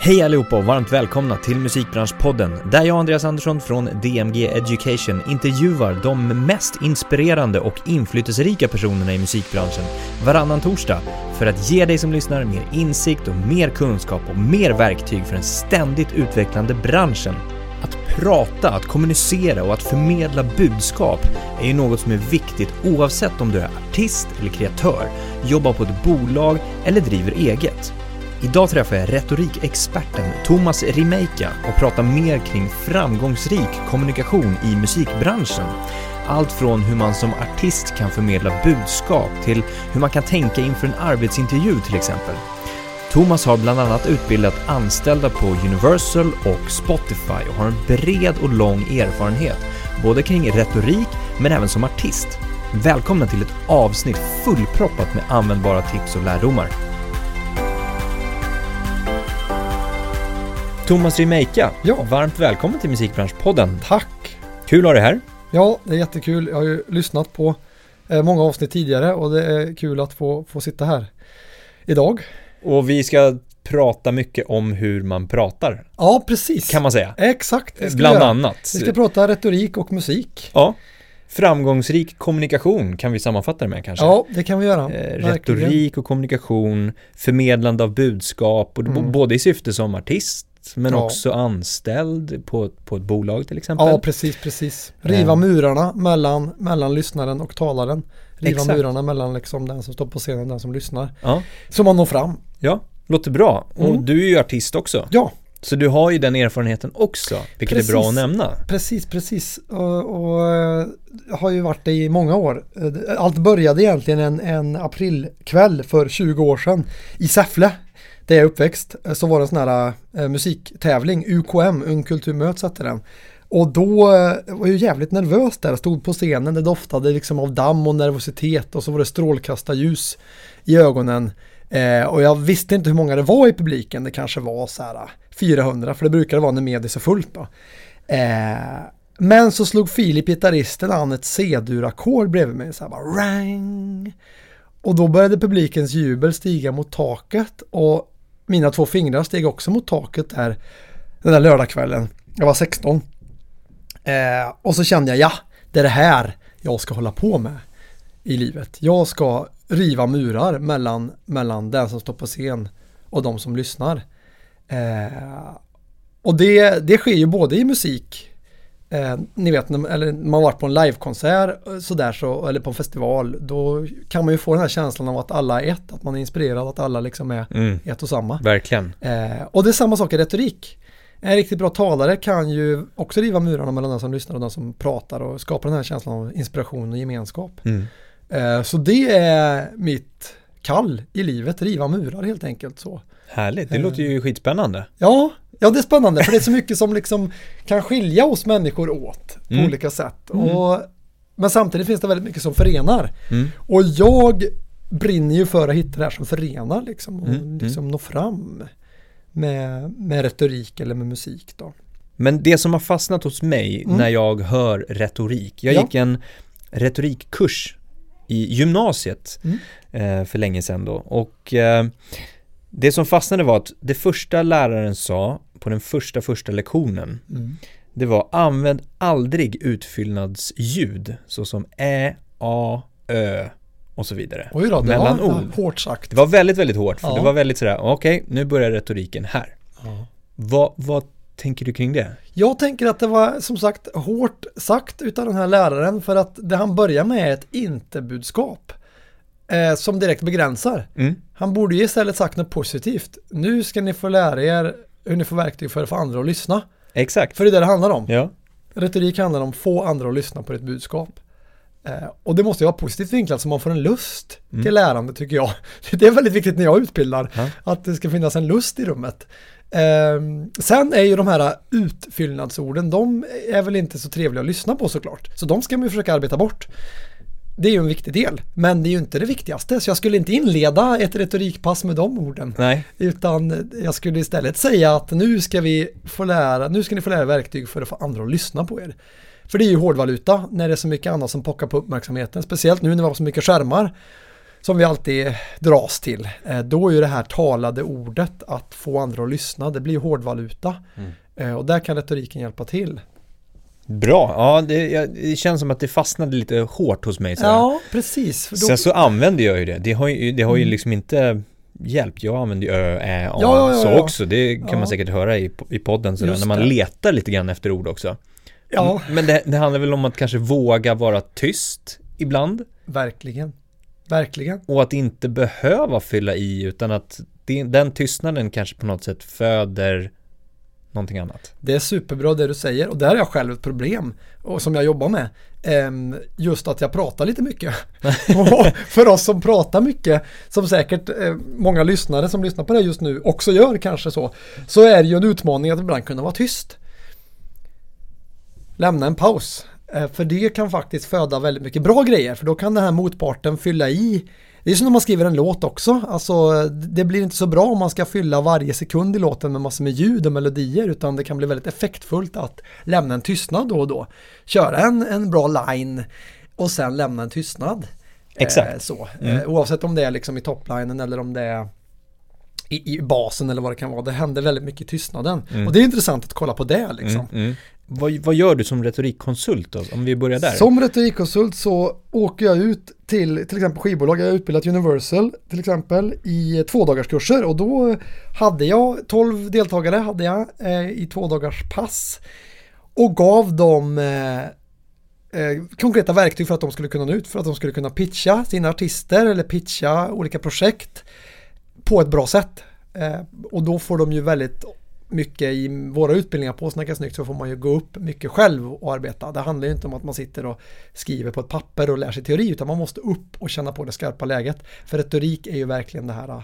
Hej allihopa och varmt välkomna till Musikbranschpodden där jag, Andreas Andersson från DMG Education, intervjuar de mest inspirerande och inflytelserika personerna i musikbranschen varannan torsdag för att ge dig som lyssnar mer insikt och mer kunskap och mer verktyg för den ständigt utvecklande branschen. Att prata, att kommunicera och att förmedla budskap är ju något som är viktigt oavsett om du är artist eller kreatör, jobbar på ett bolag eller driver eget. Idag träffar jag retorikexperten Thomas Rimeika och pratar mer kring framgångsrik kommunikation i musikbranschen. Allt från hur man som artist kan förmedla budskap till hur man kan tänka inför en arbetsintervju till exempel. Thomas har bland annat utbildat anställda på Universal och Spotify och har en bred och lång erfarenhet, både kring retorik men även som artist. Välkomna till ett avsnitt fullproppat med användbara tips och lärdomar. Thomas Rimeika, Ja. varmt välkommen till Musikbranschpodden. Tack! Kul att ha dig här. Ja, det är jättekul. Jag har ju lyssnat på eh, många avsnitt tidigare och det är kul att få, få sitta här idag. Och vi ska prata mycket om hur man pratar, Ja, precis. kan man säga. Exakt. Bland göra. annat. Vi ska prata retorik och musik. Ja. Framgångsrik kommunikation kan vi sammanfatta det med kanske. Ja, det kan vi göra. Eh, retorik och kommunikation, förmedlande av budskap, och Mm. både i syfte som artist men Ja. också anställd på, på ett bolag till exempel. Ja, precis, precis. Riva Eh. murarna mellan, mellan lyssnaren och talaren. Riva Exakt. murarna mellan liksom den som står på scenen och den som lyssnar. Ja, Så man når fram. ja. låter bra. Och Mm. du är ju artist också. Ja, Så du har ju den erfarenheten också, vilket är bra att Precis. nämna. Precis, precis. Och, och eh, har ju varit det i många år. Eh, Allt började egentligen en, en aprilkväll för 20 år sedan i Säffle. Där jag är uppväxt. Eh, så var det en sån här eh, musiktävling, UKM, Ung Kultur Möts hette den. Och då eh, var jag jävligt nervös där, stod på scenen, det doftade liksom av damm och nervositet och så var det strålkastarljus i ögonen. Eh, och jag visste inte hur många det var i publiken, det kanske var så här eh, 400, för det brukar vara när medis är så fullt då. Eh, men så slog Filip, gitarristen, an ett C-dur-ackord bredvid mig, så här bara rang. Och då började publikens jubel stiga mot taket och mina två fingrar steg också mot taket där den där lördagskvällen. Jag var 16. Eh, och så kände jag, ja, det är det här jag ska hålla på med i livet. Jag ska riva murar mellan, mellan den som står på scen och de som lyssnar. Eh, och det, det sker ju både i musik, eh, ni vet, när, eller man varit på en livekonsert eh, sådär så, eller på en festival, då kan man ju få den här känslan av att alla är ett, att man är inspirerad, att alla liksom är Mm, ett och samma. verkligen. Eh, och det är samma sak i retorik. En riktigt bra talare kan ju också riva murarna mellan den som lyssnar och den som pratar och skapa den här känslan av inspiration och gemenskap. Mm. Eh, så det är mitt kall i livet, riva murar helt enkelt så. Härligt, det Eh. låter ju skitspännande. Ja, ja det är spännande för det är så mycket som liksom kan skilja oss människor åt på Mm. olika sätt. Och, men samtidigt finns det väldigt mycket som förenar. Mm. Och jag brinner ju för att hitta det här som förenar liksom och Mm, liksom nå fram med, med retorik eller med musik då. Men det som har fastnat hos mig Mm. när jag hör retorik, jag Ja. gick en retorikkurs i gymnasiet Mm. eh, för länge sedan då och eh, det som fastnade var att det första läraren sa på den första första lektionen Mm. det var använd aldrig utfyllnadsljud såsom ä, a, ö och så vidare. Oj då, det Mellan var ord. hårt sagt. Det var väldigt, väldigt hårt för Ja. det var väldigt sådär, okej, nu börjar retoriken här. Ja. Vad, vad tänker du kring det? Jag tänker att det var som sagt hårt sagt utav den här läraren för att det han börjar med är ett inte-budskap eh, som direkt begränsar. Mm. Han borde ju istället sagt något positivt. Nu ska ni få lära er hur ni får verktyg för att få andra att lyssna. Exakt. För det är det det handlar om. Ja. Retorik handlar om att få andra att lyssna på ett budskap. Eh, och det måste ju vara positivt vinklat så man får en lust Mm. till lärande tycker jag. Det är väldigt viktigt när jag utbildar, Ja. att det ska finnas en lust i rummet. Eh, sen är ju de här utfyllnadsorden, de är väl inte så trevliga att lyssna på såklart. Så de ska man ju försöka arbeta bort. Det är ju en viktig del, men det är ju inte det viktigaste. Så jag skulle inte inleda ett retorikpass med de orden. Nej. Utan jag skulle istället säga att nu ska vi få lära, nu ska ni få lära er verktyg för att få andra att lyssna på er. För det är ju hårdvaluta när det är så mycket annat som pockar på uppmärksamheten, speciellt nu när vi har så mycket skärmar. som vi alltid dras till. Eh, då är ju det här talade ordet att få andra att lyssna, det blir hårdvaluta. Mm. Eh, och där kan retoriken hjälpa till. Bra, ja det, det, känns som att det fastnade lite hårt hos mig. Så ja, precis. Då... Sen så använder jag ju det. Det har ju, det har ju mm. liksom inte hjälpt. Jag använder ju ö, ä, a, ja, ja, så också. Det kan man säkert höra i, i podden sådär, när man det. letar lite grann efter ord också. Ja. Men det, det handlar väl om att kanske våga vara tyst ibland. Verkligen. Verkligen. Och att inte behöva fylla i utan att den tystnaden kanske på något sätt föder någonting annat. Det är superbra det du säger och där har jag själv ett problem och som jag jobbar med. Ehm, just att jag pratar lite mycket. för oss som pratar mycket, som säkert eh, många lyssnare som lyssnar på det just nu också gör kanske så, så är det ju en utmaning att ibland kunna vara tyst. Lämna en paus. Eh, för det kan faktiskt föda väldigt mycket bra grejer för då kan den här motparten fylla i det är som när man skriver en låt också. Alltså, det blir inte så bra om man ska fylla varje sekund i låten med massor med ljud och melodier utan det kan bli väldigt effektfullt att lämna en tystnad då och då. Köra en, en bra line och sen lämna en tystnad. Exakt. Eh, så. Mm. Eh, oavsett om det är liksom i toplinen eller om det är i, i, basen eller vad det kan vara. Det händer väldigt mycket i tystnaden. Mm. Och det är intressant att kolla på det liksom. Mm, mm. Vad, vad, gör du som retorikkonsult då? Om vi börjar där. Som retorikkonsult så åker jag ut till till exempel skivbolag. Jag har utbildat Universal till exempel i två dagars kurser och då hade jag 12 deltagare hade jag eh, i två dagars pass och gav dem eh, eh, konkreta verktyg för att de skulle kunna nå ut, för att de skulle kunna pitcha sina artister eller pitcha olika projekt på ett bra sätt. Eh, och då får de ju väldigt mycket i våra utbildningar på Snacka snyggt så får man ju gå upp mycket själv och arbeta. Det handlar ju inte om att man sitter och skriver på ett papper och lär sig teori utan man måste upp och känna på det skarpa läget. För retorik är ju verkligen det här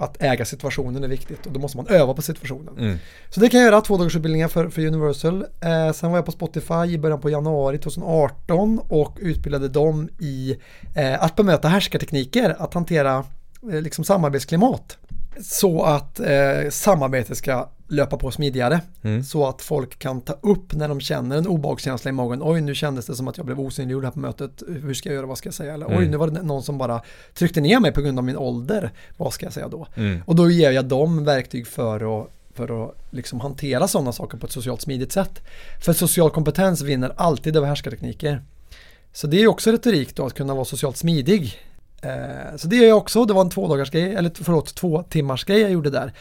att äga situationen är viktigt och då måste man öva på situationen. Mm. Så det kan jag göra, två dagars utbildningar för, för Universal. Eh, sen var jag på Spotify i början på januari 2018 och utbildade dem i eh, att bemöta härskartekniker, att hantera eh, liksom samarbetsklimat. Så att eh, samarbetet ska löpa på smidigare. Mm. Så att folk kan ta upp när de känner en obehagskänsla i magen. Oj, nu kändes det som att jag blev osynliggjord här på mötet. Hur ska jag göra? Vad ska jag säga? Eller mm. oj, nu var det någon som bara tryckte ner mig på grund av min ålder. Vad ska jag säga då? Mm. Och då ger jag dem verktyg för att för att liksom hantera sådana saker på ett socialt smidigt sätt. För social kompetens vinner alltid över härskartekniker. Så det är också retorik då att kunna vara socialt smidig. Eh, så det gör jag också, det var en två grej, eller förlåt två timmars grej jag gjorde där.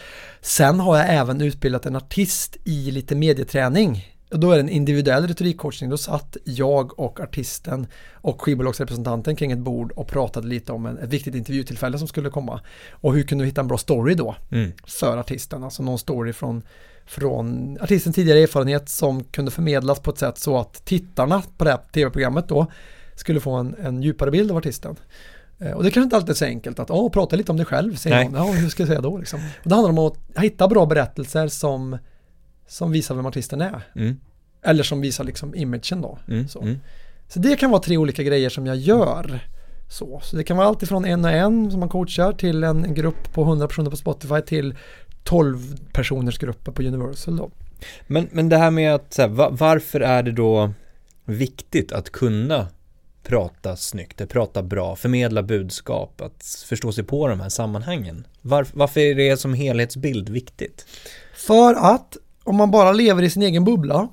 Sen har jag även utbildat en artist i lite medieträning. Och då är det en individuell retorikcoachning. Då satt jag och artisten och skivbolagsrepresentanten kring ett bord och pratade lite om en, ett viktigt intervjutillfälle som skulle komma. Och hur kunde vi hitta en bra story då mm. för artisten? Alltså någon story från, från artistens tidigare erfarenhet som kunde förmedlas på ett sätt så att tittarna på det här tv-programmet då skulle få en, en djupare bild av artisten. Eh, och det kanske inte alltid är så enkelt att oh, prata lite om dig själv, säger någon. Ja, hur ska jag säga då? Liksom. Och det handlar om att hitta bra berättelser som, som visar vem artisten är. Mm. Eller som visar liksom imagen då. Mm. Så. Mm. så det kan vara tre olika grejer som jag gör. Så, så det kan vara allt ifrån en och en som man coachar till en, en grupp på 100 personer på Spotify till 12 personers grupper på Universal då. Men, men det här med att, här, varför är det då viktigt att kunna prata snyggt, att prata bra, förmedla budskap, att förstå sig på de här sammanhangen. Var, varför är det som helhetsbild viktigt? För att om man bara lever i sin egen bubbla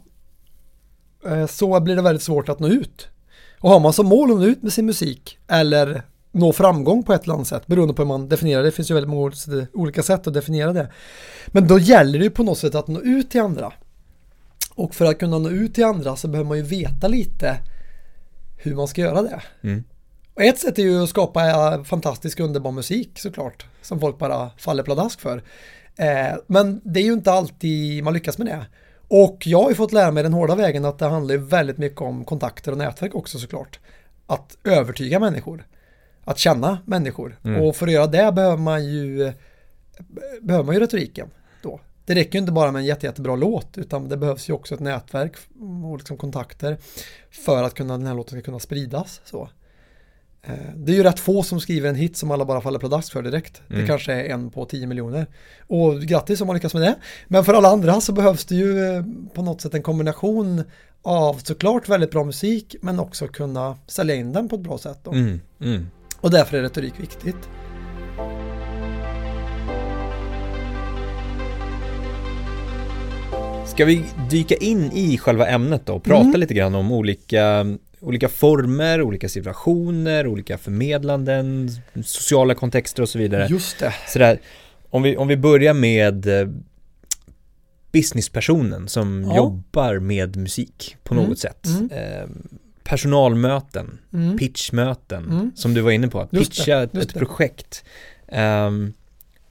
eh, så blir det väldigt svårt att nå ut. Och har man som mål att nå ut med sin musik eller nå framgång på ett eller annat sätt beroende på hur man definierar det. Det finns ju väldigt många olika sätt att definiera det. Men då gäller det ju på något sätt att nå ut till andra. Och för att kunna nå ut till andra så behöver man ju veta lite hur man ska göra det. Mm. Och ett sätt är ju att skapa fantastisk underbar musik såklart, som folk bara faller pladask för. Eh, men det är ju inte alltid man lyckas med det. Och jag har ju fått lära mig den hårda vägen att det handlar väldigt mycket om kontakter och nätverk också såklart. Att övertyga människor. Att känna människor. Mm. Och för att göra det behöver man ju behöver man ju retoriken det räcker inte bara med en jätte, jättebra låt utan det behövs ju också ett nätverk och liksom kontakter för att kunna, den här låten ska kunna spridas. Så. Eh, det är ju rätt få som skriver en hit som alla bara faller pladask för direkt. Mm. Det kanske är en på tio miljoner. Och grattis om man lyckas med det. Men för alla andra så behövs det ju eh, på något sätt en kombination av såklart väldigt bra musik men också kunna sälja in den på ett bra sätt. Mm. Mm. Och därför är retorik viktigt. Ska vi dyka in i själva ämnet då och prata Mm. lite grann om olika, olika former, olika situationer, olika förmedlanden, sociala kontexter och så vidare. Just det. Sådär, om, vi, om vi börjar med eh, businesspersonen som Ja. jobbar med musik på Mm. något sätt. Mm. Eh, personalmöten, Mm. pitchmöten, Mm. som du var inne på, att Just pitcha det, ett, det. projekt. Ehm,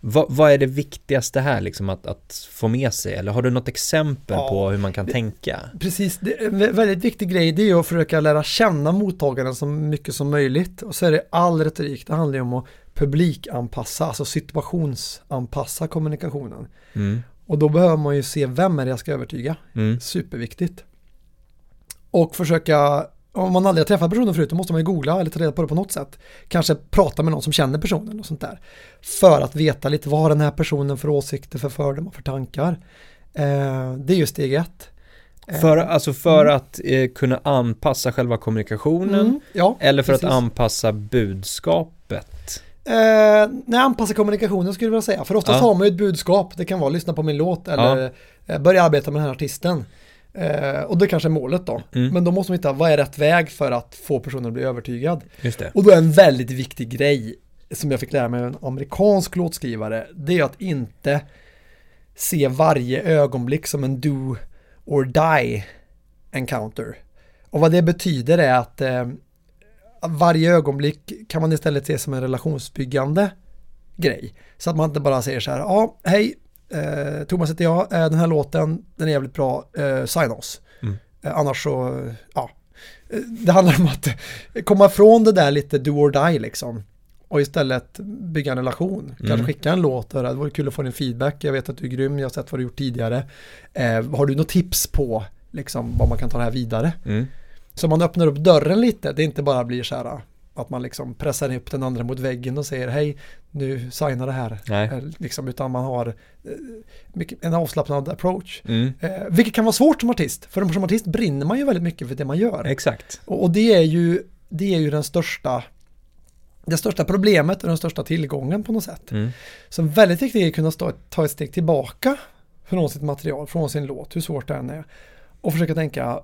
vad, vad är det viktigaste här liksom att, att få med sig? Eller har du något exempel Ja, på hur man kan tänka? Precis, det en vä- väldigt viktig grej det är att försöka lära känna mottagaren så mycket som möjligt. Och så är det all retorik, det handlar ju om att publikanpassa, alltså situationsanpassa kommunikationen. Mm. Och då behöver man ju se vem är det jag ska övertyga. Mm. Superviktigt. Och försöka, om man aldrig har träffat personen förut, då måste man ju googla eller ta reda på det på något sätt. Kanske prata med någon som känner personen och sånt där. För att veta lite vad den här personen för åsikter, för fördomar, för tankar. Eh, det är ju steg ett. Eh, För, alltså för att eh, kunna anpassa själva kommunikationen mm, ja, eller för precis. att anpassa budskapet? Eh, nej, anpassa kommunikationen skulle jag vilja säga. För oftast Ja. har man ju ett budskap. Det kan vara lyssna på min låt eller eh, börja arbeta med den här artisten. Eh, och det kanske är målet då. Mm. Men då måste man hitta vad är rätt väg för att få personen att bli övertygad. Och då är en väldigt viktig grej som jag fick lära mig av en amerikansk låtskrivare. Det är att inte se varje ögonblick som en do or die encounter. Och vad det betyder är att eh, varje ögonblick kan man istället se som en relationsbyggande grej. Så att man inte bara säger så här, ja, hej, eh, Thomas heter jag, eh, den här låten, den är jävligt bra, eh, signa oss. Mm. Eh, annars så, ja. Eh, Det handlar om att komma från det där lite do or die liksom. Och istället bygga en relation. Kanske Mm. skicka en låt det vore kul att få din feedback. Jag vet att du är grym, jag har sett vad du gjort tidigare. Eh, har du något tips på liksom, vad man kan ta det här vidare? Mm. Så man öppnar upp dörren lite, det inte bara blir så här att man liksom pressar upp den andra mot väggen och säger hej, nu signa det här. Nej. Eh, Liksom, utan man har eh, en avslappnad approach. Mm. Eh, vilket kan vara svårt som artist, för som artist brinner man ju väldigt mycket för det man gör. Exakt. Och, och det är ju, det är ju den största det största problemet och den största tillgången på något sätt. Mm. Så väldigt viktigt är att kunna stå, ta ett steg tillbaka från sitt material, från sin låt, hur svårt det än är. Och försöka tänka,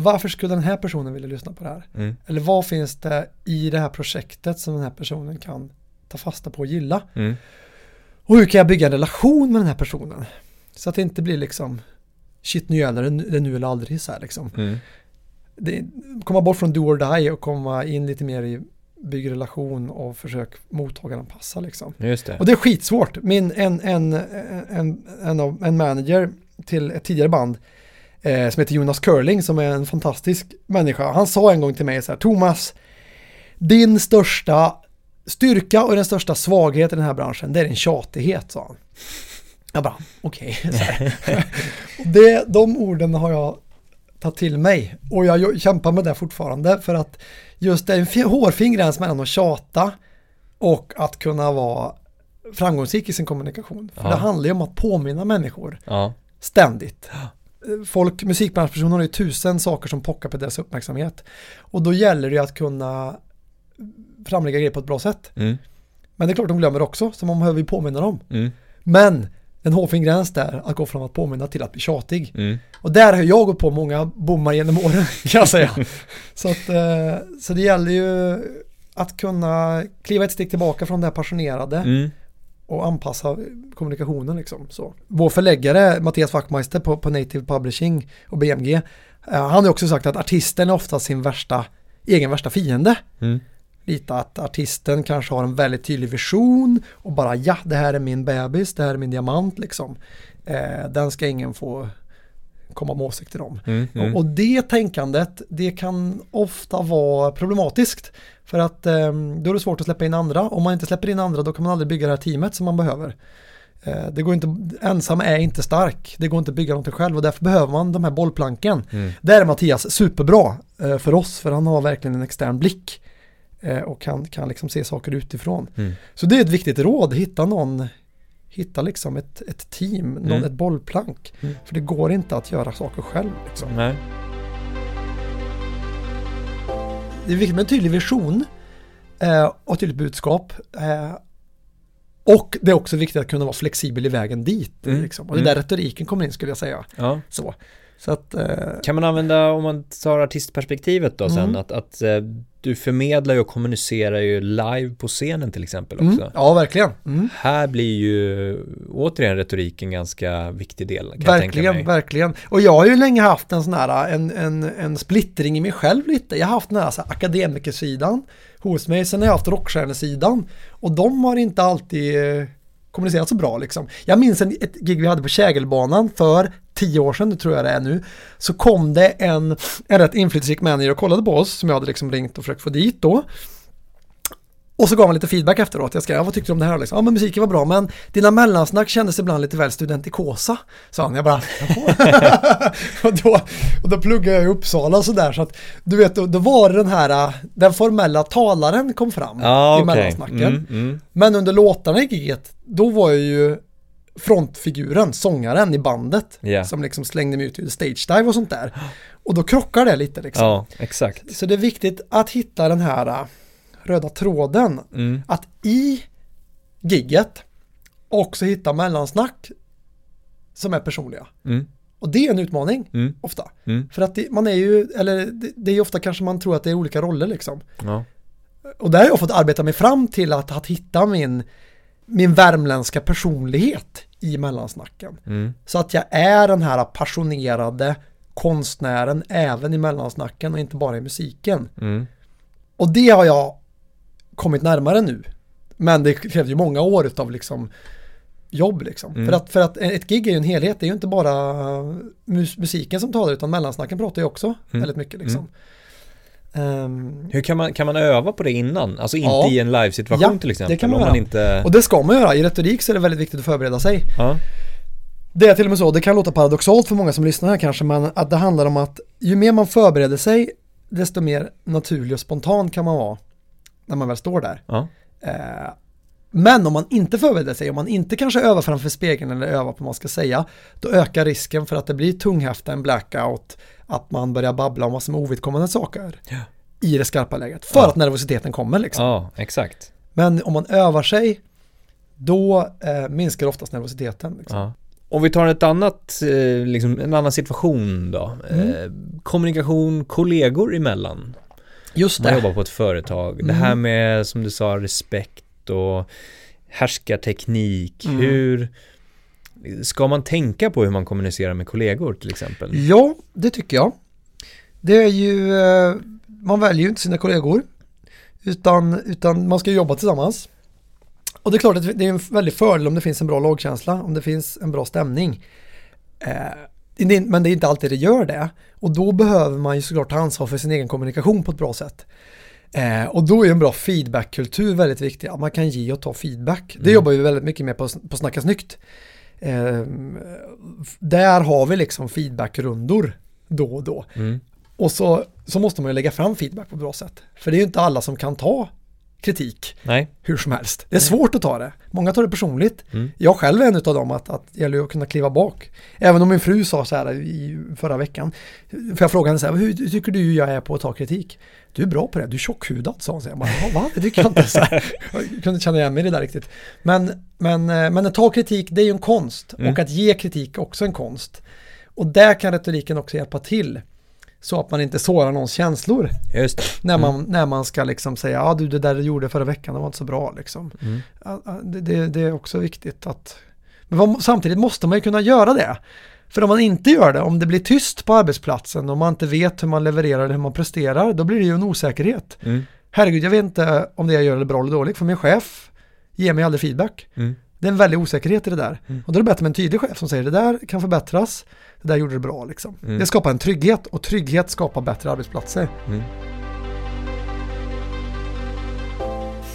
varför skulle den här personen vilja lyssna på det här? Mm. Eller vad finns det i det här projektet som den här personen kan ta fasta på och gilla? Mm. Och hur kan jag bygga en relation med den här personen? Så att det inte blir liksom shit nu gäller det, nu eller aldrig så här liksom. Mm. Det, komma bort från do or die och komma in lite mer i bygg relation och försök mottagaren passa liksom. Just det. Och det är skitsvårt. Min, en, en, en, en, en manager till ett tidigare band eh, som heter Jonas Curling som är en fantastisk människa. Han sa en gång till mig så här, Thomas, din största styrka och den största svaghet i den här branschen, det är din tjatighet, sa han. Jag bara, okej. Okay. de orden har jag tagit till mig och jag kämpar med det fortfarande för att just det är en fi- hårfin gräns mellan att tjata och att kunna vara framgångsrik i sin kommunikation. För Ja. det handlar ju om att påminna människor Ja. ständigt. Folk, musikbranschpersoner har ju tusen saker som pockar på deras uppmärksamhet. Och då gäller det ju att kunna framlägga grejer på ett bra sätt. Mm. Men det är klart de glömmer också, så man behöver ju påminna dem. Mm. Men en hårfin gräns där, att gå från att påminna till att bli tjatig. Mm. Och där har jag gått på många bommar genom åren, kan jag säga. så, att, eh, så det gäller ju att kunna kliva ett steg tillbaka från det här passionerade Mm. Och anpassa kommunikationen liksom. Så. Vår förläggare Mattias Wachtmeister på, på Native Publishing och BMG, eh, han har också sagt att artisten är ofta sin värsta, egen värsta fiende. Mm. Lite att artisten kanske har en väldigt tydlig vision och bara ja, det här är min bebis, det här är min diamant liksom. Eh, den ska ingen få komma med åsikter om. Mm. Mm. Och, och det tänkandet, det kan ofta vara problematiskt. För att eh, då är det svårt att släppa in andra. Om man inte släpper in andra då kan man aldrig bygga det här teamet som man behöver. Eh, det går inte, ensam är inte stark. Det går inte att bygga någonting själv och därför behöver man de här bollplanken. Mm. Där är Mattias superbra eh, för oss för han har verkligen en extern blick. Eh, och kan, kan liksom se saker utifrån. Mm. Så det är ett viktigt råd, hitta någon Hitta liksom ett, ett team, någon, Mm. ett bollplank. Mm. För det går inte att göra saker själv. Liksom. Nej. Det är viktigt med en tydlig vision. eh, och tydligt budskap. Eh, och det är också viktigt att kunna vara flexibel i vägen dit. Mm. Liksom. Och det är Mm. där retoriken kommer in skulle jag säga. Ja. Så, så att, eh, Kan man använda, om man tar artistperspektivet då sen, Mm. att, att eh, du förmedlar ju och kommunicerar ju live på scenen till exempel mm, också. ja, verkligen. Mm. Här blir ju återigen retorik en ganska viktig del. Verkligen, verkligen. Och jag har ju länge haft en sån här, en, en, en splittring i mig själv lite. Jag har haft den här, så här akademikersidan hos mig, sen har jag haft rockstjärnesidan. Och de har inte alltid eh, kommunicerat så bra liksom. Jag minns en, ett gig vi hade på Kägelbanan för tio år sedan, det tror jag det är nu. Så kom det en, en rätt inflytelserik manager och kollade på oss, som jag hade liksom ringt och försökt få dit då. Och så gav han lite feedback efteråt. Jag skrev, ja, vad tyckte du om det här? Liksom, ja, men musiken var bra, men dina mellansnack kändes ibland lite väl studentikosa. Sa han, jag bara, och, då, och då pluggade jag i Uppsala och sådär. Så att, du vet, då, då var den här, den formella talaren kom fram Ja, i mellansnacken. Mm, mm. Men under låtarna i giget, då var jag ju frontfiguren, sångaren i bandet. Ja. Som liksom slängde mig ut i stage dive och sånt där. Och då krockar det lite liksom. Ja, exakt. Så det är viktigt att hitta den här äh, röda tråden. Mm. Att i gigget också hitta mellansnack som är personliga. Mm. Och det är en utmaning Mm. ofta. Mm. För att det, man är ju, eller det, det är ofta kanske man tror att det är olika roller liksom. Ja. Och där har jag fått arbeta mig fram till att, att hitta min, min värmländska personlighet i mellansnacken. Mm. Så att jag är den här passionerade konstnären även i mellansnacken och inte bara i musiken. Mm. Och det har jag kommit närmare nu. Men det krävde ju många år av liksom jobb liksom. Mm. För, att, för att ett gig är ju en helhet, det är ju inte bara mus musiken som talar utan mellansnacken pratar ju också Mm. väldigt mycket liksom. Ehm, Hur kan man, kan man öva på det innan? Alltså inte Ja. i en livesituation Ja, till exempel? det kan man om man göra. inte... och det ska man göra, i retorik så är det väldigt viktigt att förbereda sig. Ja. Det är till och med så, det kan låta paradoxalt för många som lyssnar här kanske, men att det handlar om att ju mer man förbereder sig, desto mer naturlig och spontan kan man vara när man väl står där. Ja. Eh, Men om man inte förbereder sig, om man inte kanske övar framför spegeln eller övar på vad man ska säga, då ökar risken för att det blir tunghäfta, en blackout, att man börjar babbla om massor med ovidkommande saker Ja. i det skarpa läget, för Ja. att nervositeten kommer liksom. ja, exakt. Men om man övar sig, då eh, minskar oftast nervositeten. Liksom. Ja. Om vi tar ett annat, eh, liksom, en annan situation då. Mm. Eh, kommunikation kollegor emellan. Just Man det. jobbar på ett företag. Det Mm. här med, som du sa, respekt och härskarteknik. Mm. Hur ska man tänka på hur man kommunicerar med kollegor till exempel? Ja, det tycker jag. Det är ju, eh, man väljer ju inte sina kollegor, utan, utan man ska jobba tillsammans. Och det är klart att det är en väldig fördel om det finns en bra lagkänsla, om det finns en bra stämning. Eh, det men det är inte alltid det gör det. Och då behöver man ju såklart ta ansvar för sin egen kommunikation på ett bra sätt. Eh, och då är en bra feedbackkultur väldigt viktig, att man kan ge och ta feedback. Det Mm. jobbar vi väldigt mycket med på, på Snacka Snyggt. Eh, där har vi liksom feedbackrundor då och då. Mm. Och så, så måste man ju lägga fram feedback på ett bra sätt. För det är ju inte alla som kan ta kritik Nej. hur som helst. Det är svårt att ta det. Många tar det personligt. Mm. Jag själv är en av dem att, att det gäller att kunna kliva bak. Även om min fru sa så här i förra veckan. För jag frågade henne så här, hur, tycker du jag är på att ta kritik? Du är bra på det, du är tjockhudad sa hon. Så jag bara, "Ja, va? Det tycker jag inte. Så här. Jag kunde inte känna igen mig i det där riktigt. Men, men, eh, men att ta kritik, det är ju en konst. Mm. Och att ge kritik också en konst. Och där kan retoriken också hjälpa till. Så att man inte sårar någons känslor. Just. När man, när man ska liksom säga, ja du det där du gjorde förra veckan, det var inte så bra liksom. Mm. Ja, ja, Det, det, det är också viktigt att, men vad, samtidigt måste man ju kunna göra det. För om man inte gör det, om det blir tyst på arbetsplatsen och man inte vet hur man levererar eller hur man presterar, då blir det ju en osäkerhet. Mm. Herregud, jag vet inte om det jag gör är bra eller dåligt, för min chef ger mig aldrig feedback. Det är en väldig osäkerhet i det där. Mm. Och då är det bättre med en tydlig chef som säger det där kan förbättras, det där gjorde du bra liksom. Mm. Det skapar en trygghet och trygghet skapar bättre arbetsplatser. Mm.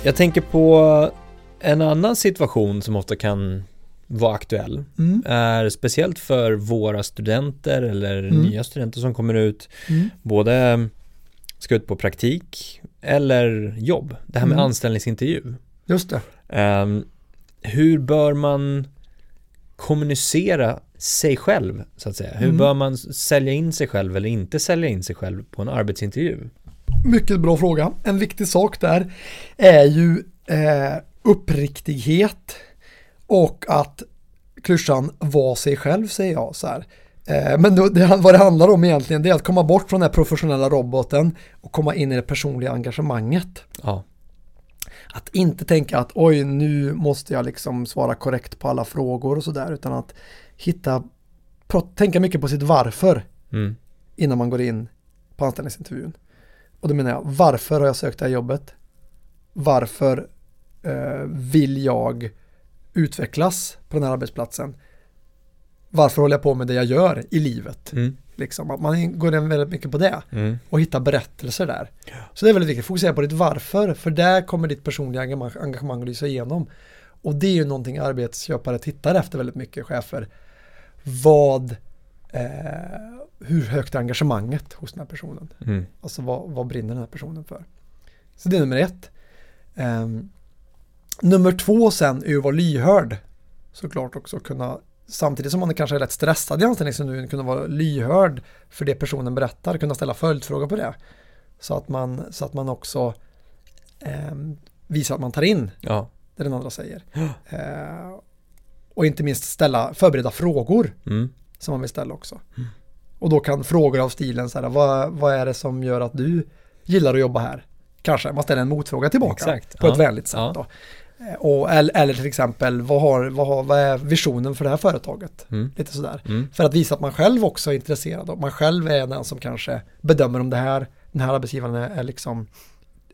Jag tänker på en annan situation som ofta kan vara aktuell. Mm. Är speciellt för våra studenter eller Mm. nya studenter som kommer ut. Mm. Både ska ut på praktik eller jobb. Det här med Mm. anställningsintervju. Just det. Ehm, hur bör man kommunicera sig själv så att säga? Hur Mm. bör man sälja in sig själv eller inte sälja in sig själv på en arbetsintervju? Mycket bra fråga. En viktig sak där är ju eh, uppriktighet och att klyschan var sig själv säger jag så här. Eh, men då, det, vad det handlar om egentligen det är att komma bort från den här professionella roboten och komma in i det personliga engagemanget. Ja. Att inte tänka att oj nu måste jag liksom svara korrekt på alla frågor och sådär utan att hitta, tänka mycket på sitt varför Mm. innan man går in på anställningsintervjun. Och då menar jag, varför har jag sökt det här jobbet? Varför eh, vill jag utvecklas på den här arbetsplatsen? Varför håller jag på med det jag gör i livet? Mm. Liksom, att man går in väldigt mycket på det Mm. och hittar berättelser där. Så det är väldigt viktigt, fokusera på ditt varför, för där kommer ditt personliga engagemang, att lysa igenom. Och det är ju någonting arbetsköpare tittar efter väldigt mycket, chefer. Vad, eh, hur högt är engagemanget hos den här personen? Mm. Alltså vad, vad brinner den här personen för? Så det är nummer ett. Ehm, nummer två sen är ju att vara lyhörd. Såklart också kunna, samtidigt som man kanske är rätt stressad i anställningsintervjun, kunna vara lyhörd för det personen berättar, kunna ställa följdfrågor på det. Så att man, så att man också ehm, visar att man tar in Ja. det den andra säger. Eh, och inte minst ställa, förbereda frågor Mm. som man vill ställa också. Och då kan frågor av stilen så här, vad, vad är det som gör att du gillar att jobba här? Kanske man ställer en motfråga tillbaka Exakt, på ja. ett vänligt sätt Ja. Eh, Och, eller, eller till exempel, vad, har, vad, har, vad är visionen för det här företaget? Mm. Lite sådär. Mm. För att visa att man själv också är intresserad och man själv är den som kanske bedömer om det här, den här arbetsgivaren är, är liksom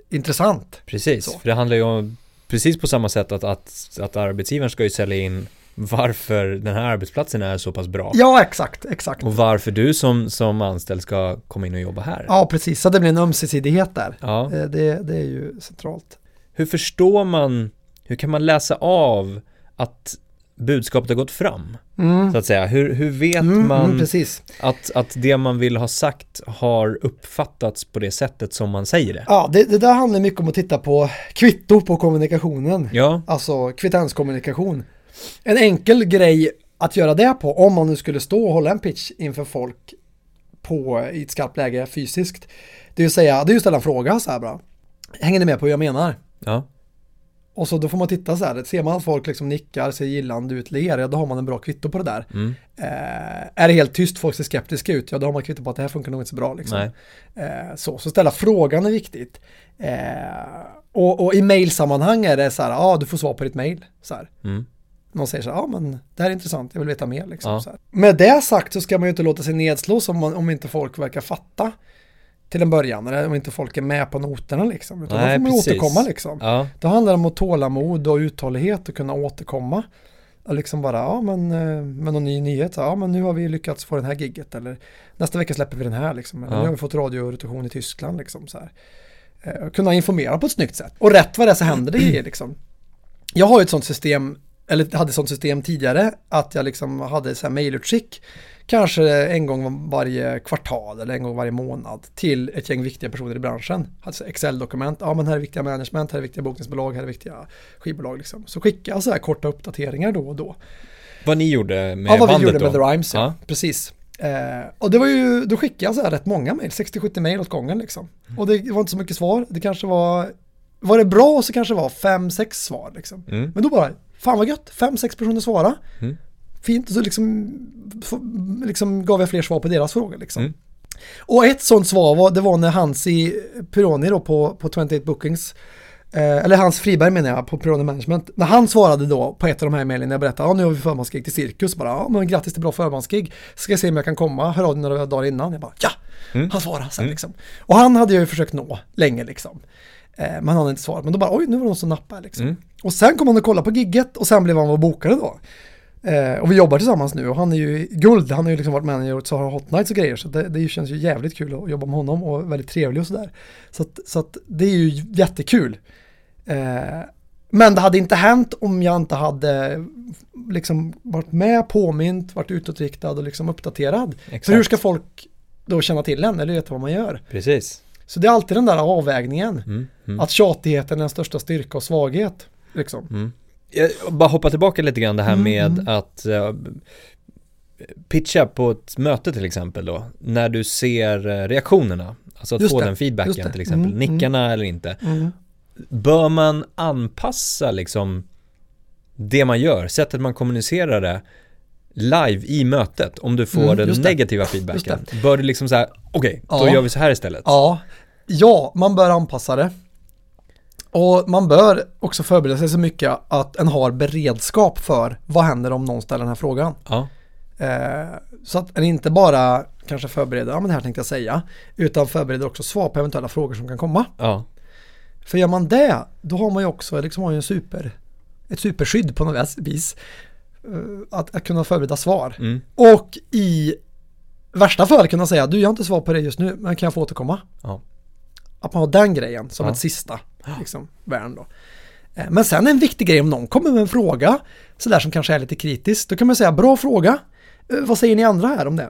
intressant. Precis, Så. för det handlar ju om precis på samma sätt att, att, att arbetsgivaren ska ju sälja in varför den här arbetsplatsen är så pass bra. Ja, exakt, exakt. Och varför du som, som anställd ska komma in och jobba här. Ja, precis. Så det blir en ömsesidighet där. Ja. Eh, Det, det är ju centralt. Hur förstår man, hur kan man läsa av att budskapet har gått fram? Mm. Så att säga, hur, hur vet Mm, man mm, att, att det man vill ha sagt har uppfattats på det sättet som man säger det? Ja, det, det där handlar mycket om att titta på kvitto på kommunikationen. Ja, Alltså kvittenskommunikation. En enkel grej att göra det på, om man nu skulle stå och hålla en pitch inför folk på, i ett skarpt läge fysiskt. Det vill säga, det är ju att ställa en fråga så här bara. Hänger ni med på hur jag menar? ja, Och så då får man titta så här, ser man att folk liksom nickar, ser gillande ut, ler, ja då har man en bra kvitto på det där. mm, Eh, är det helt tyst, folk ser skeptiska ut, ja då har man kvitto på att det här funkar nog inte så bra. Liksom. Eh, så, så ställa frågan är viktigt. Eh, och, och i mailsammanhang är det så här, ja ah, du får svar på ditt mail. Så här. mm, Någon säger så här, ja ah, men det här är intressant, jag vill veta mer. Liksom, Ja. Med det sagt så ska man ju inte låta sig nedslås om, man, om inte folk verkar fatta till en början, eller om inte folk är med på noterna liksom. Utan Nej, då får man precis. återkomma liksom. ja, Då handlar det om att tålamod och uthållighet och kunna återkomma. Och liksom bara, ja men eh, med någon ny nyhet, ja men nu har vi lyckats få den här gigget eller nästa vecka släpper vi den här liksom. Eller Ja. nu har vi fått radiorotation i Tyskland liksom så här. Eh, och kunna informera på ett snyggt sätt. Och rätt vad det är så händer det grejer liksom. Jag har ju ett sånt system, eller hade ett sånt system tidigare, att jag liksom hade så här mailutskick kanske en gång varje kvartal eller en gång varje månad till ett gäng viktiga personer i branschen. Alltså Excel-dokument, ja men här är viktiga management, här är viktiga bokningsbolag, här är viktiga skivbolag liksom. Så skicka så här korta uppdateringar då och då. vad ni gjorde med Ja, vad vi bandet gjorde då? med The Rhymes, ja. Ja. Precis. Eh, och det var ju, då skickade jag så här rätt många mejl, 60-70 mejl åt gången liksom. Och det var inte så mycket svar, det kanske var, var det bra så kanske det var 5-6 svar liksom. Mm. Men då bara, fan vad gött, 5-6 personer svara. Mm. Fint, så liksom, liksom gav jag fler svar på deras frågor liksom. Mm. Och ett sånt svar var, det var när Hansi Pironi då på, på 28 Bookings, eh, eller Hans Friberg menar jag, på Pironi Management, när han svarade då på ett av de här mejlen när jag berättade, ja nu har vi förmansgig till Cirkus, bara, ja men grattis till bra förmansgig, ska jag se om jag kan komma, hör av dig några dagar innan, jag bara, ja, Mm. han svarade sen Mm. liksom. Och han hade jag ju försökt nå länge liksom. Eh, men han hade inte svarat, men då bara, oj nu var det någon som nappade liksom. Mm. Och sen kom han och kollade på gigget och sen blev han vår bokare då. Eh, och vi jobbar tillsammans nu och han är ju guld, han har ju liksom varit manager åt Sahara Hot Nights och grejer så det, det känns ju jävligt kul att jobba med honom och väldigt trevlig och sådär. Så, att, så att det är ju jättekul. Eh, men det hade inte hänt om jag inte hade liksom varit med, påmint, varit utåtriktad och liksom uppdaterad. Exakt. För hur ska folk då känna till en eller veta vad man gör? Precis. Så det är alltid den där avvägningen. Mm. Mm. Att tjatigheten är den största styrka och svaghet. Liksom. Mm. Jag bara hoppa tillbaka lite grann det här Mm, med mm. att eh, pitcha på ett möte till exempel då, när du ser eh, reaktionerna, alltså att Just få det, den feedbacken till exempel, Mm, nickarna eller inte. Mm. Bör man anpassa liksom det man gör, sättet man kommunicerar det live i mötet om du får Mm, den det. negativa feedbacken? Bör du liksom säga, okej, då Ja. gör vi så här istället? Ja, ja, man bör anpassa det. Och man bör också förbereda sig så mycket att en har beredskap för vad händer om någon ställer den här frågan. Ja, Eh, så att en inte bara kanske förbereder, ja men det här tänkte jag säga, utan förbereder också svar på eventuella frågor som kan komma. ja, För gör man det, då har man ju också liksom har ju en super, ett superskydd på något vis. Eh, Att, att kunna förbereda svar. mm, Och i värsta fall kunna säga, du jag har inte svar på det just nu, men kan jag få återkomma? ja, Att man har den grejen som Ja. ett sista liksom, värn då. Eh, Men sen en viktig grej om någon kommer med en fråga, sådär som kanske är lite kritisk, då kan man säga bra fråga, Eh, vad säger ni andra här om det?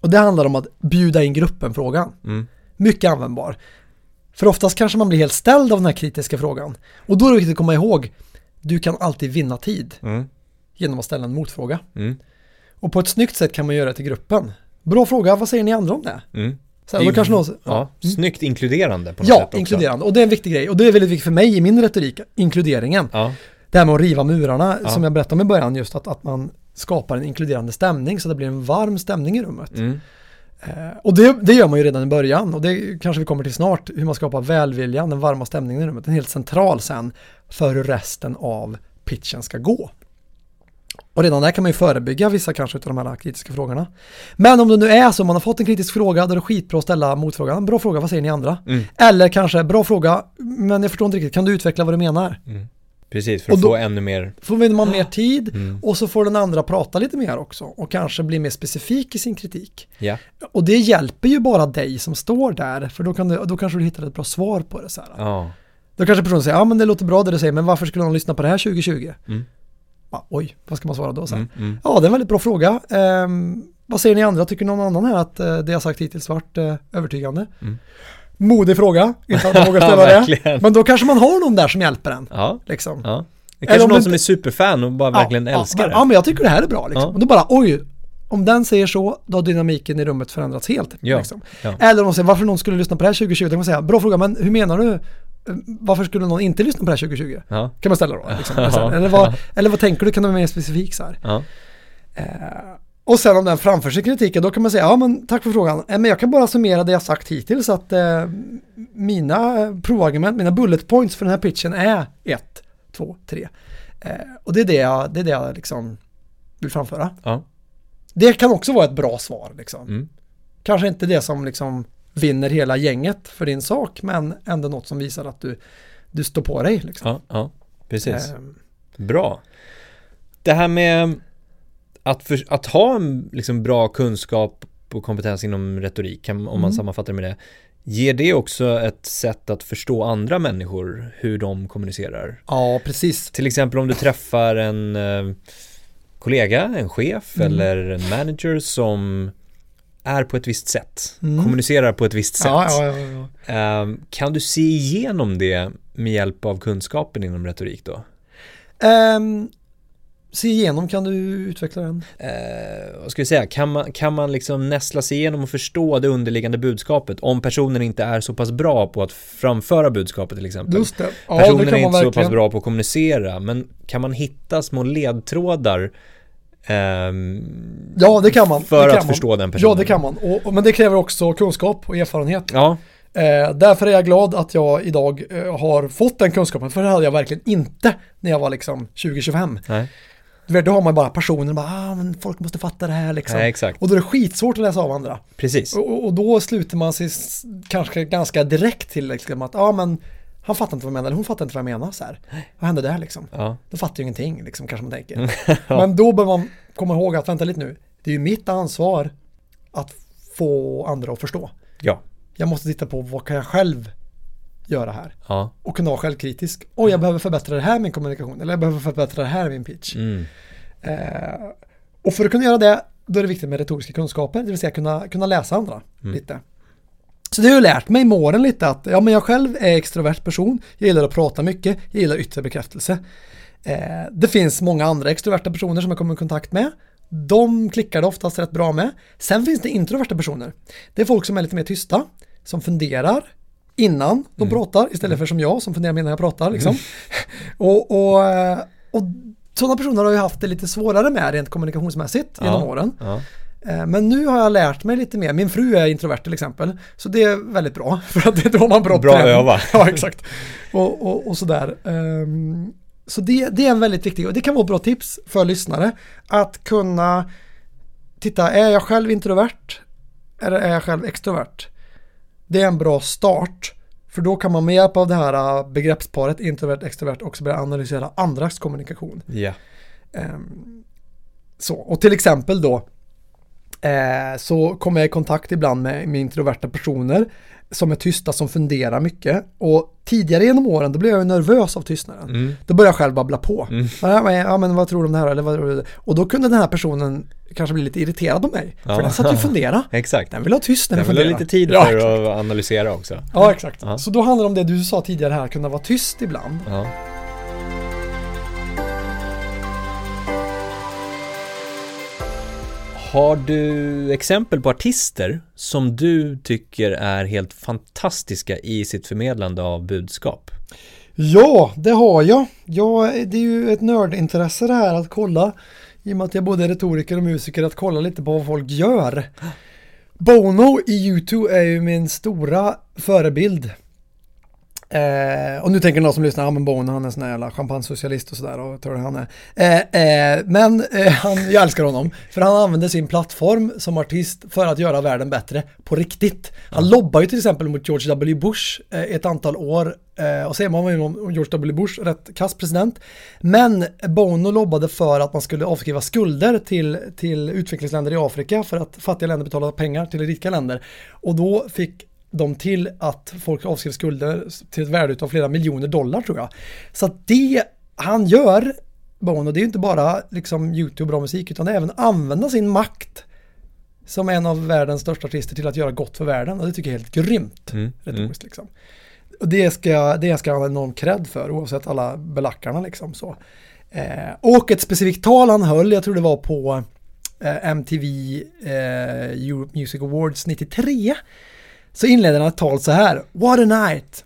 Och det handlar om att bjuda in gruppen-frågan. mm, Mycket användbar. För oftast kanske man blir helt ställd av den här kritiska frågan. Och då är det viktigt att komma ihåg, du kan alltid vinna tid mm, genom att ställa en motfråga. mm, Och på ett snyggt sätt kan man göra det till gruppen. Bra fråga, vad säger ni andra om det? Så Det är ju- någon, Ja, Mm. snyggt inkluderande på något Ja, sätt också. inkluderande. Och det är en viktig grej. Och det är väldigt viktigt för mig i min retorik, inkluderingen. Ja, Det här med att riva murarna, Ja. som jag berättade om i början, just att, att man skapar en inkluderande stämning så det blir en varm stämning i rummet. mm, Eh, och det, det gör man ju redan i början och det kanske vi kommer till snart, hur man skapar välviljan, den varma stämningen i rummet. Den är helt central sen för hur resten av pitchen ska gå. Och redan där kan man ju förebygga vissa kanske av de här kritiska frågorna. Men om det nu är så, man har fått en kritisk fråga, då är det skitbra att ställa motfrågan. Bra fråga, vad säger ni andra? mm, Eller kanske, bra fråga, men jag förstår inte riktigt, kan du utveckla vad du menar? mm. Precis, för att få ännu mer, Får man mer tid mm, och så får den andra prata lite mer också och kanske bli mer specifik i sin kritik. ja, Och det hjälper ju bara dig som står där, för då, kan du, då kanske du hittar ett bra svar på det. Så här. ja, Då kanske personen säger, ja men det låter bra det du säger, men varför skulle någon lyssna på det här 2020? Mm. Ja, oj, vad ska man svara då? Här. mm, mm. Ja, det är en väldigt bra fråga. Ehm, vad säger ni andra? Tycker någon annan här att eh, det jag sagt hittills varit eh, övertygande? Mm. Modig fråga, inte att man vågar Ja, ställa det. Men då kanske man har någon där som hjälper en. Ja, Liksom. ja. Det Eller kanske någon det som är superfan och bara verkligen ja, älskar ja, det. Ja, men jag tycker det här är bra liksom. Ja. Och då bara, oj, om den säger så, då har dynamiken i rummet förändrats helt. Ja, Liksom. ja. Eller om de säger, varför någon skulle lyssna på det här 2020? Då kan man säga, bra fråga, men hur menar du? Varför skulle någon inte lyssna på det här 2020? Ja, Kan man ställa då. Liksom. Ja. eller, vad, eller vad tänker du? Kan du vara mer specifik så här? ja, Eh, och sen om den framför sig kritiken, då kan man säga, ja men tack för frågan. Eh, men jag kan bara summera det jag sagt hittills, att eh, mina eh, provargument, mina bullet points för den här pitchen är 1, 2, 3. Eh, och det är det jag, det är det jag liksom vill framföra. Det kan också vara ett bra svar liksom. mm, Kanske inte det som liksom vinner hela gänget för din sak, men ändå något som visar att du, du står på dig. Liksom. ja, ja, precis. Eh, Bra. Det här med att, för, att ha en liksom bra kunskap och kompetens inom retorik, om man Mm. sammanfattar det med det, ger det också ett sätt att förstå andra människor, hur de kommunicerar? ja, precis. Till exempel om du träffar en eh, kollega, en chef Mm. eller en manager som är på ett visst sätt, Mm. kommunicerar på ett visst sätt. Ja, ja, ja. Ehm, kan du se igenom det med hjälp av kunskapen inom retorik då? Ehm, se igenom, kan du utveckla den? eh, vad ska jag säga, kan man, kan man liksom nästla sig igenom och förstå det underliggande budskapet om personen inte är så pass bra på att framföra budskapet till exempel. Just det. Personen det är inte så pass verkligen. bra på att kommunicera, men kan man hitta små ledtrådar ehm, Ja, det kan man. för kan att man. förstå den personen? Ja, det kan man. Och, och, men det kräver också kunskap och erfarenhet. Ja, Eh, därför är jag glad att jag idag eh, har fått den kunskapen, för det hade jag verkligen inte när jag var liksom 2025. nej, Du vet, då har man bara personer, bara, ah, men folk måste fatta det här liksom. nej Och då är det skitsvårt att läsa av andra. precis. Och, och- då sluter man sig kanske ganska direkt till liksom, att, ja ah, men han fattar inte vad jag menar, eller hon fattar inte vad jag menar så här. Vad hände där liksom? Ja, Då fattar jag ingenting, liksom, kanske man tänker. Men då bör man komma ihåg att, vänta lite nu, det är ju mitt ansvar att få andra att förstå. ja, Jag måste titta på vad kan jag själv göra här? ja, Och kunna vara självkritisk. Och jag behöver förbättra det här med min kommunikation, eller jag behöver förbättra det här med min pitch. mm, Eh, och för att kunna göra det, då är det viktigt med retoriska kunskaper, det vill säga kunna, kunna läsa andra Mm. lite. Så det har ju lärt mig med åren lite att ja, men jag själv är extrovert person, jag gillar att prata mycket, jag gillar yttre bekräftelse. Eh, det finns många andra extroverta personer som jag kommer i kontakt med. De klickar det oftast rätt bra med. Sen finns det introverta personer. Det är folk som är lite mer tysta, som funderar innan de Mm. pratar istället för som jag som funderar innan jag pratar. Liksom. och, och, eh, och sådana personer har ju haft det lite svårare med rent kommunikationsmässigt genom åren. Ja. Eh, Men nu har jag lärt mig lite mer. Min fru är introvert till exempel. Så det är väldigt bra. För att då man bra Bra öva. Ja, exakt. Och, och, och sådär. Ehm, Så det, det är en väldigt viktig, och det kan vara ett bra tips för lyssnare. Att kunna titta, är jag själv introvert? Eller är jag själv extrovert? Det är en bra start. För då kan man med hjälp av det här äh, begreppsparet introvert, extrovert också börja analysera andras kommunikation. Ja. Ehm, så, och till exempel då eh, så kommer jag i kontakt ibland med, med introverta personer som är tysta, som funderar mycket. Och tidigare genom åren, då blev jag nervös av tystnaden. Mm. Då började jag själv babbla på. Mm. Ja, men, vad tror du om det här? Eller vad tror du? Och då kunde den här personen kanske bli lite irriterad på mig. Ja. För den satt ju och funderade. Exakt. Den vill ha tyst när Den den vill ha lite tid ja, för exakt. att analysera också. Ja, exakt. Ja. Så då handlar det om det du sa tidigare här, kunna vara tyst ibland. Ja. Har du exempel på artister som du tycker är helt fantastiska i sitt förmedlande av budskap? Ja, det har jag. Ja, Det är ju ett nördintresse det här att kolla, i och med att jag både är retoriker och musiker, att kolla lite på vad folk gör. Bono i U2 är ju min stora förebild. Eh, och nu tänker någon som lyssnar, ja men Bono han är en sån här jävla champagnesocialist och sådär och tror det han är. Eh, eh, men eh, han, jag älskar honom, för han använder sin plattform som artist för att göra världen bättre på riktigt. Han lobbar ju till exempel mot George W. Bush eh, ett antal år eh, och säger man om George W. Bush, rätt kass president. Men Bono lobbade för att man skulle avskriva skulder till, till utvecklingsländer i Afrika för att fattiga länder betalar pengar till rika länder. Och då fick de till att folk avskrev skulder till ett värde av flera miljoner dollar tror jag. Så att det han gör, Bono, det är ju inte bara liksom YouTube bra musik utan även använda sin makt som en av världens största artister till att göra gott för världen och det tycker jag är helt grymt Mm. retoriskt liksom. Och det ska, det ska han ha enorm cred för oavsett alla belackarna liksom så. Eh, och ett specifikt tal han höll, jag tror det var på eh, MTV eh, Europe Music Awards 93. Så inleder han ett tal så här. What a night!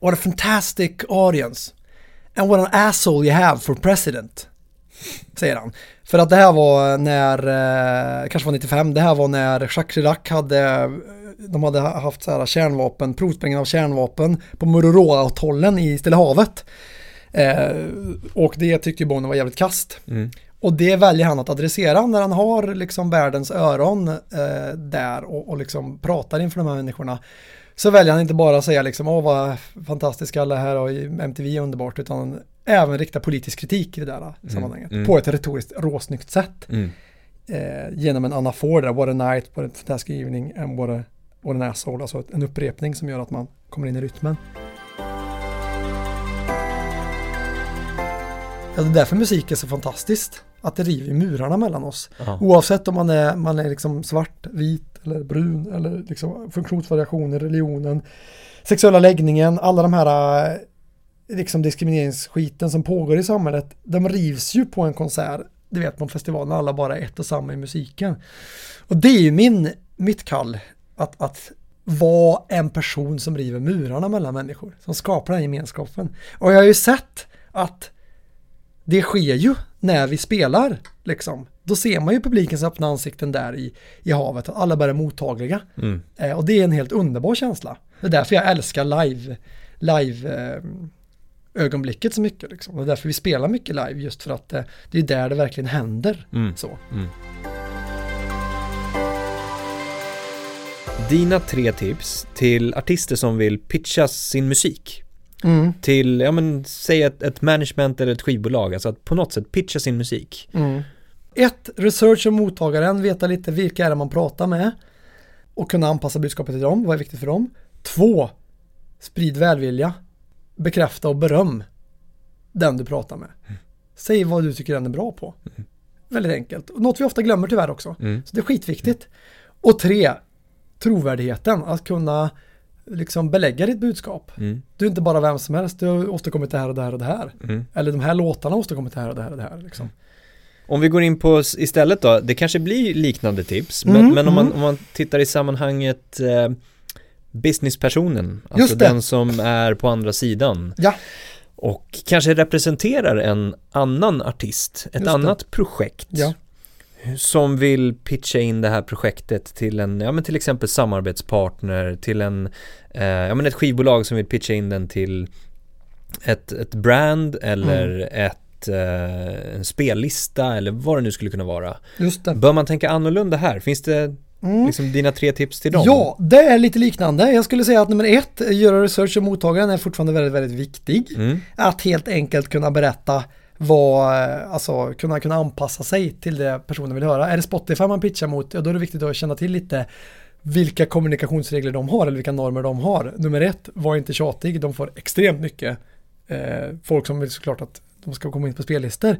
What a fantastic audience! And what an asshole you have for president! Säger han. För att det här var när, eh, kanske var 95, det här var när Jacques Chirac hade, de hade haft så här kärnvapen, provsprängning av kärnvapen på Mururoa-atollen i Stilla havet. Eh, och det tyckte ju Bono var jävligt kast. Mm. Och det väljer han att adressera när han har liksom världens öron eh, där och, och liksom pratar inför de här människorna. Så väljer han inte bara att säga liksom åh vad fantastiska alla är här och MTV är underbart utan även rikta politisk kritik i det där sammanhanget. mm. På ett retoriskt råsnyggt sätt. Mm. Eh, genom en anafor där, what a night, what a fantastic evening and what, a, what an asshole. Alltså en upprepning som gör att man kommer in i rytmen. Ja, det är därför musik är så fantastiskt. Att det river murarna mellan oss. Ja. Oavsett om man är, man är liksom svart, vit eller brun eller liksom funktionsvariationer, religionen, sexuella läggningen, alla de här eh, liksom diskrimineringsskiten som pågår i samhället, de rivs ju på en konsert, det vet man festivalen, alla bara är ett och samma i musiken. Och det är ju min, mitt kall, att, att vara en person som river murarna mellan människor, som skapar den här gemenskapen. Och jag har ju sett att det sker ju när vi spelar, liksom. Då ser man ju publikens öppna ansikten där i, i havet, att alla bara är mottagliga. Mm. Eh, och det är en helt underbar känsla. Det är därför jag älskar live, live eh, ögonblicket så mycket. Liksom. Och därför vi spelar mycket live, just för att eh, det är där det verkligen händer. Mm. Så. Mm. Dina tre tips till artister som vill pitcha sin musik Mm, till, ja men säg ett, ett management eller ett skivbolag, alltså att på något sätt pitcha sin musik. mm. Ett, om mottagaren, veta lite vilka är det man pratar med och kunna anpassa budskapet till dem, vad är viktigt för dem. Två, sprid välvilja, bekräfta och beröm den du pratar med. Säg vad du tycker den är bra på. Väldigt enkelt. Och Något vi ofta glömmer tyvärr också. Mm. Så det är skitviktigt. Och tre, trovärdigheten. Att kunna liksom belägga ditt budskap. Mm. Du är inte bara vem som helst, du har åstadkommit det här och det här och det här. Mm. Eller de här låtarna har åstadkommit det här och det här och det här. Liksom. Om vi går in på istället då, det kanske blir liknande tips, Mm, men, men om, man, mm. om man tittar i sammanhanget eh, businesspersonen, alltså Just det. den som är på andra sidan Ja. och kanske representerar en annan artist, ett Just det. annat projekt Ja. Som vill pitcha in det här projektet till en, ja men till exempel samarbetspartner, till en, eh, ja men ett skivbolag som vill pitcha in den till ett, ett brand eller Mm. ett, eh, en spellista eller vad det nu skulle kunna vara. Just det. Bör man tänka annorlunda här? Finns det Mm. liksom dina tre tips till dem? Ja, det är lite liknande. Jag skulle säga att nummer ett, göra research om mottagaren är fortfarande väldigt, väldigt viktig. Mm. Att helt enkelt kunna berätta eh, alltså kunna, kunna anpassa sig till det personen vill höra. Är det Spotify man pitchar mot, ja, då är det viktigt att känna till lite vilka kommunikationsregler de har eller vilka normer de har. Nummer ett, var inte tjatig, de får extremt mycket eh, folk som vill såklart att de ska komma in på spellistor.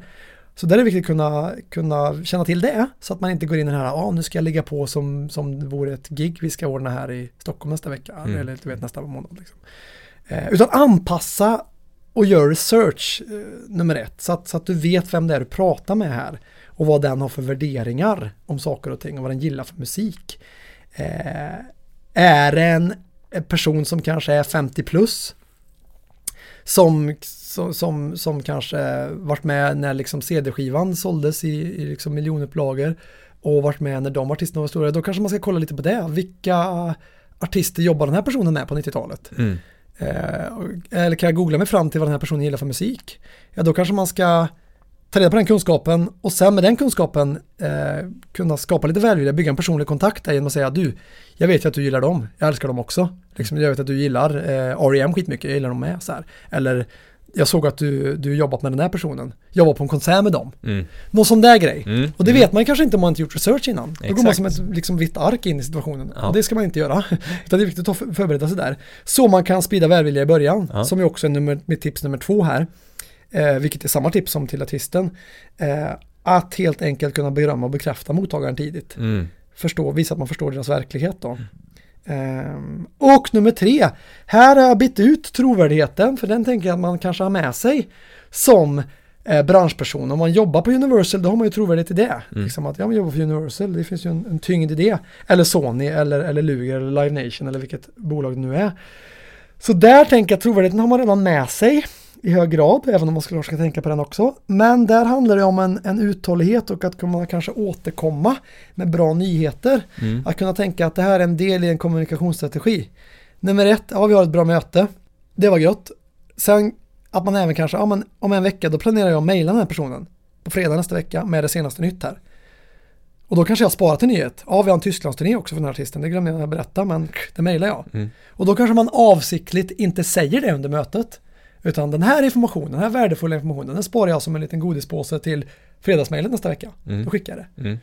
Så där är det viktigt att kunna, kunna känna till det så att man inte går in i den här, ah, nu ska jag ligga på som, som det vore ett gig vi ska ordna här i Stockholm nästa vecka Mm. eller du vet nästa månad. Liksom. Eh, utan anpassa och gör research eh, nummer ett så att, så att du vet vem det är du pratar med här och vad den har för värderingar om saker och ting och vad den gillar för musik. Eh, är det en en person som kanske är 50 plus som, som, som, som kanske varit med när liksom CD-skivan såldes i, i liksom miljonupplagor och varit med när de artisterna var stora, då kanske man ska kolla lite på det. Vilka artister jobbar den här personen med på 90-talet? Mm. Eh, eller kan jag googla mig fram till vad den här personen gillar för musik? Ja, då kanske man ska ta reda på den kunskapen och sen med den kunskapen eh, kunna skapa lite välvilja, bygga en personlig kontakt där genom att säga du, jag vet ju att du gillar dem, jag älskar dem också. Liksom, jag vet att du gillar eh, R.E.M. skitmycket, jag gillar dem med. Så här. Eller jag såg att du, du jobbat med den här personen, jag var på en konsert med dem. Mm. Någon sån där grej. Mm. Och det Mm. vet man kanske inte om man inte gjort research innan. Då går man Exakt. som ett liksom, vitt ark in i situationen. Ja. Och det ska man inte göra. Utan det är viktigt att för- förbereda sig där. Så man kan sprida välvilja i början. Ja. Som är också nummer, mitt tips nummer två här. Eh, vilket är samma tips som till artisten. Eh, att helt enkelt kunna berömma och bekräfta mottagaren tidigt. Mm. Förstå, visa att man förstår deras verklighet då. Ehm, och nummer tre, här har jag bytt ut trovärdigheten för den tänker jag att man kanske har med sig som eh, branschperson. Om man jobbar på Universal då har man ju trovärdighet i det. Mm. Liksom att ja, man jobbar för Universal, det finns ju en, en tyngd i det. Eller Sony eller, eller Luger eller Live Nation eller vilket bolag det nu är. Så där tänker jag att trovärdigheten har man redan med sig i hög grad, även om man skulle ska tänka på den också. Men där handlar det om en, en uthållighet och att kunna kanske återkomma med bra nyheter. Mm. Att kunna tänka att det här är en del i en kommunikationsstrategi. Nummer ett, ja vi har ett bra möte. Det var gött. Sen att man även kanske, ja men om en vecka då planerar jag att mejla den här personen. På fredag nästa vecka med det senaste nytt här. Och då kanske jag sparar till nyhet. Ja vi har en Tysklandsturné också för den här artisten, det glömde jag berätta men det mejlar jag. Mm. Och då kanske man avsiktligt inte säger det under mötet. Utan den här informationen, den här värdefulla informationen, den sparar jag som en liten godispåse till fredagsmejlet nästa vecka. Mm. Då skickar jag det. Mm.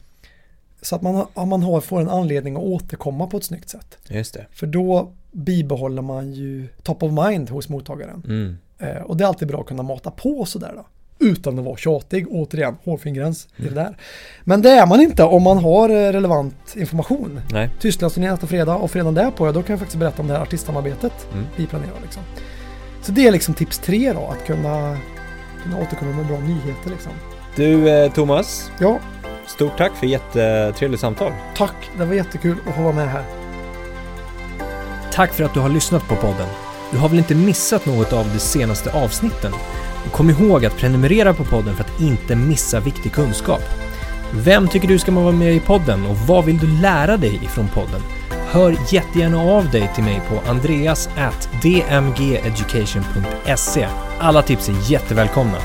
Så att man, man har, får en anledning att återkomma på ett snyggt sätt. Just det. För då bibehåller man ju top of mind hos mottagaren. Mm. Eh, och det är alltid bra att kunna mata på sådär då. Utan att vara tjatig, återigen, hårfin gräns i det där. Men det är man inte om man har eh, relevant information. Nej. Tysklandsturnén nästa fredag och fredagen därpå, ja, då kan jag faktiskt berätta om det här artistsamarbetet Mm. vi planerar. Liksom. Så det är liksom tips tre då, att kunna, kunna återkomma med bra nyheter liksom. Du eh, Thomas, Ja, stort tack för jättetrevligt samtal. tack, det var jättekul att få vara med här. Tack för att du har lyssnat på podden. Du har väl inte missat något av de senaste avsnitten? Och kom ihåg att prenumerera på podden för att inte missa viktig kunskap. Vem tycker du ska vara med i podden och vad vill du lära dig ifrån podden? Hör jättegärna av dig till mig på andreas.dmgeducation.se. Alla tips är jättevälkomna.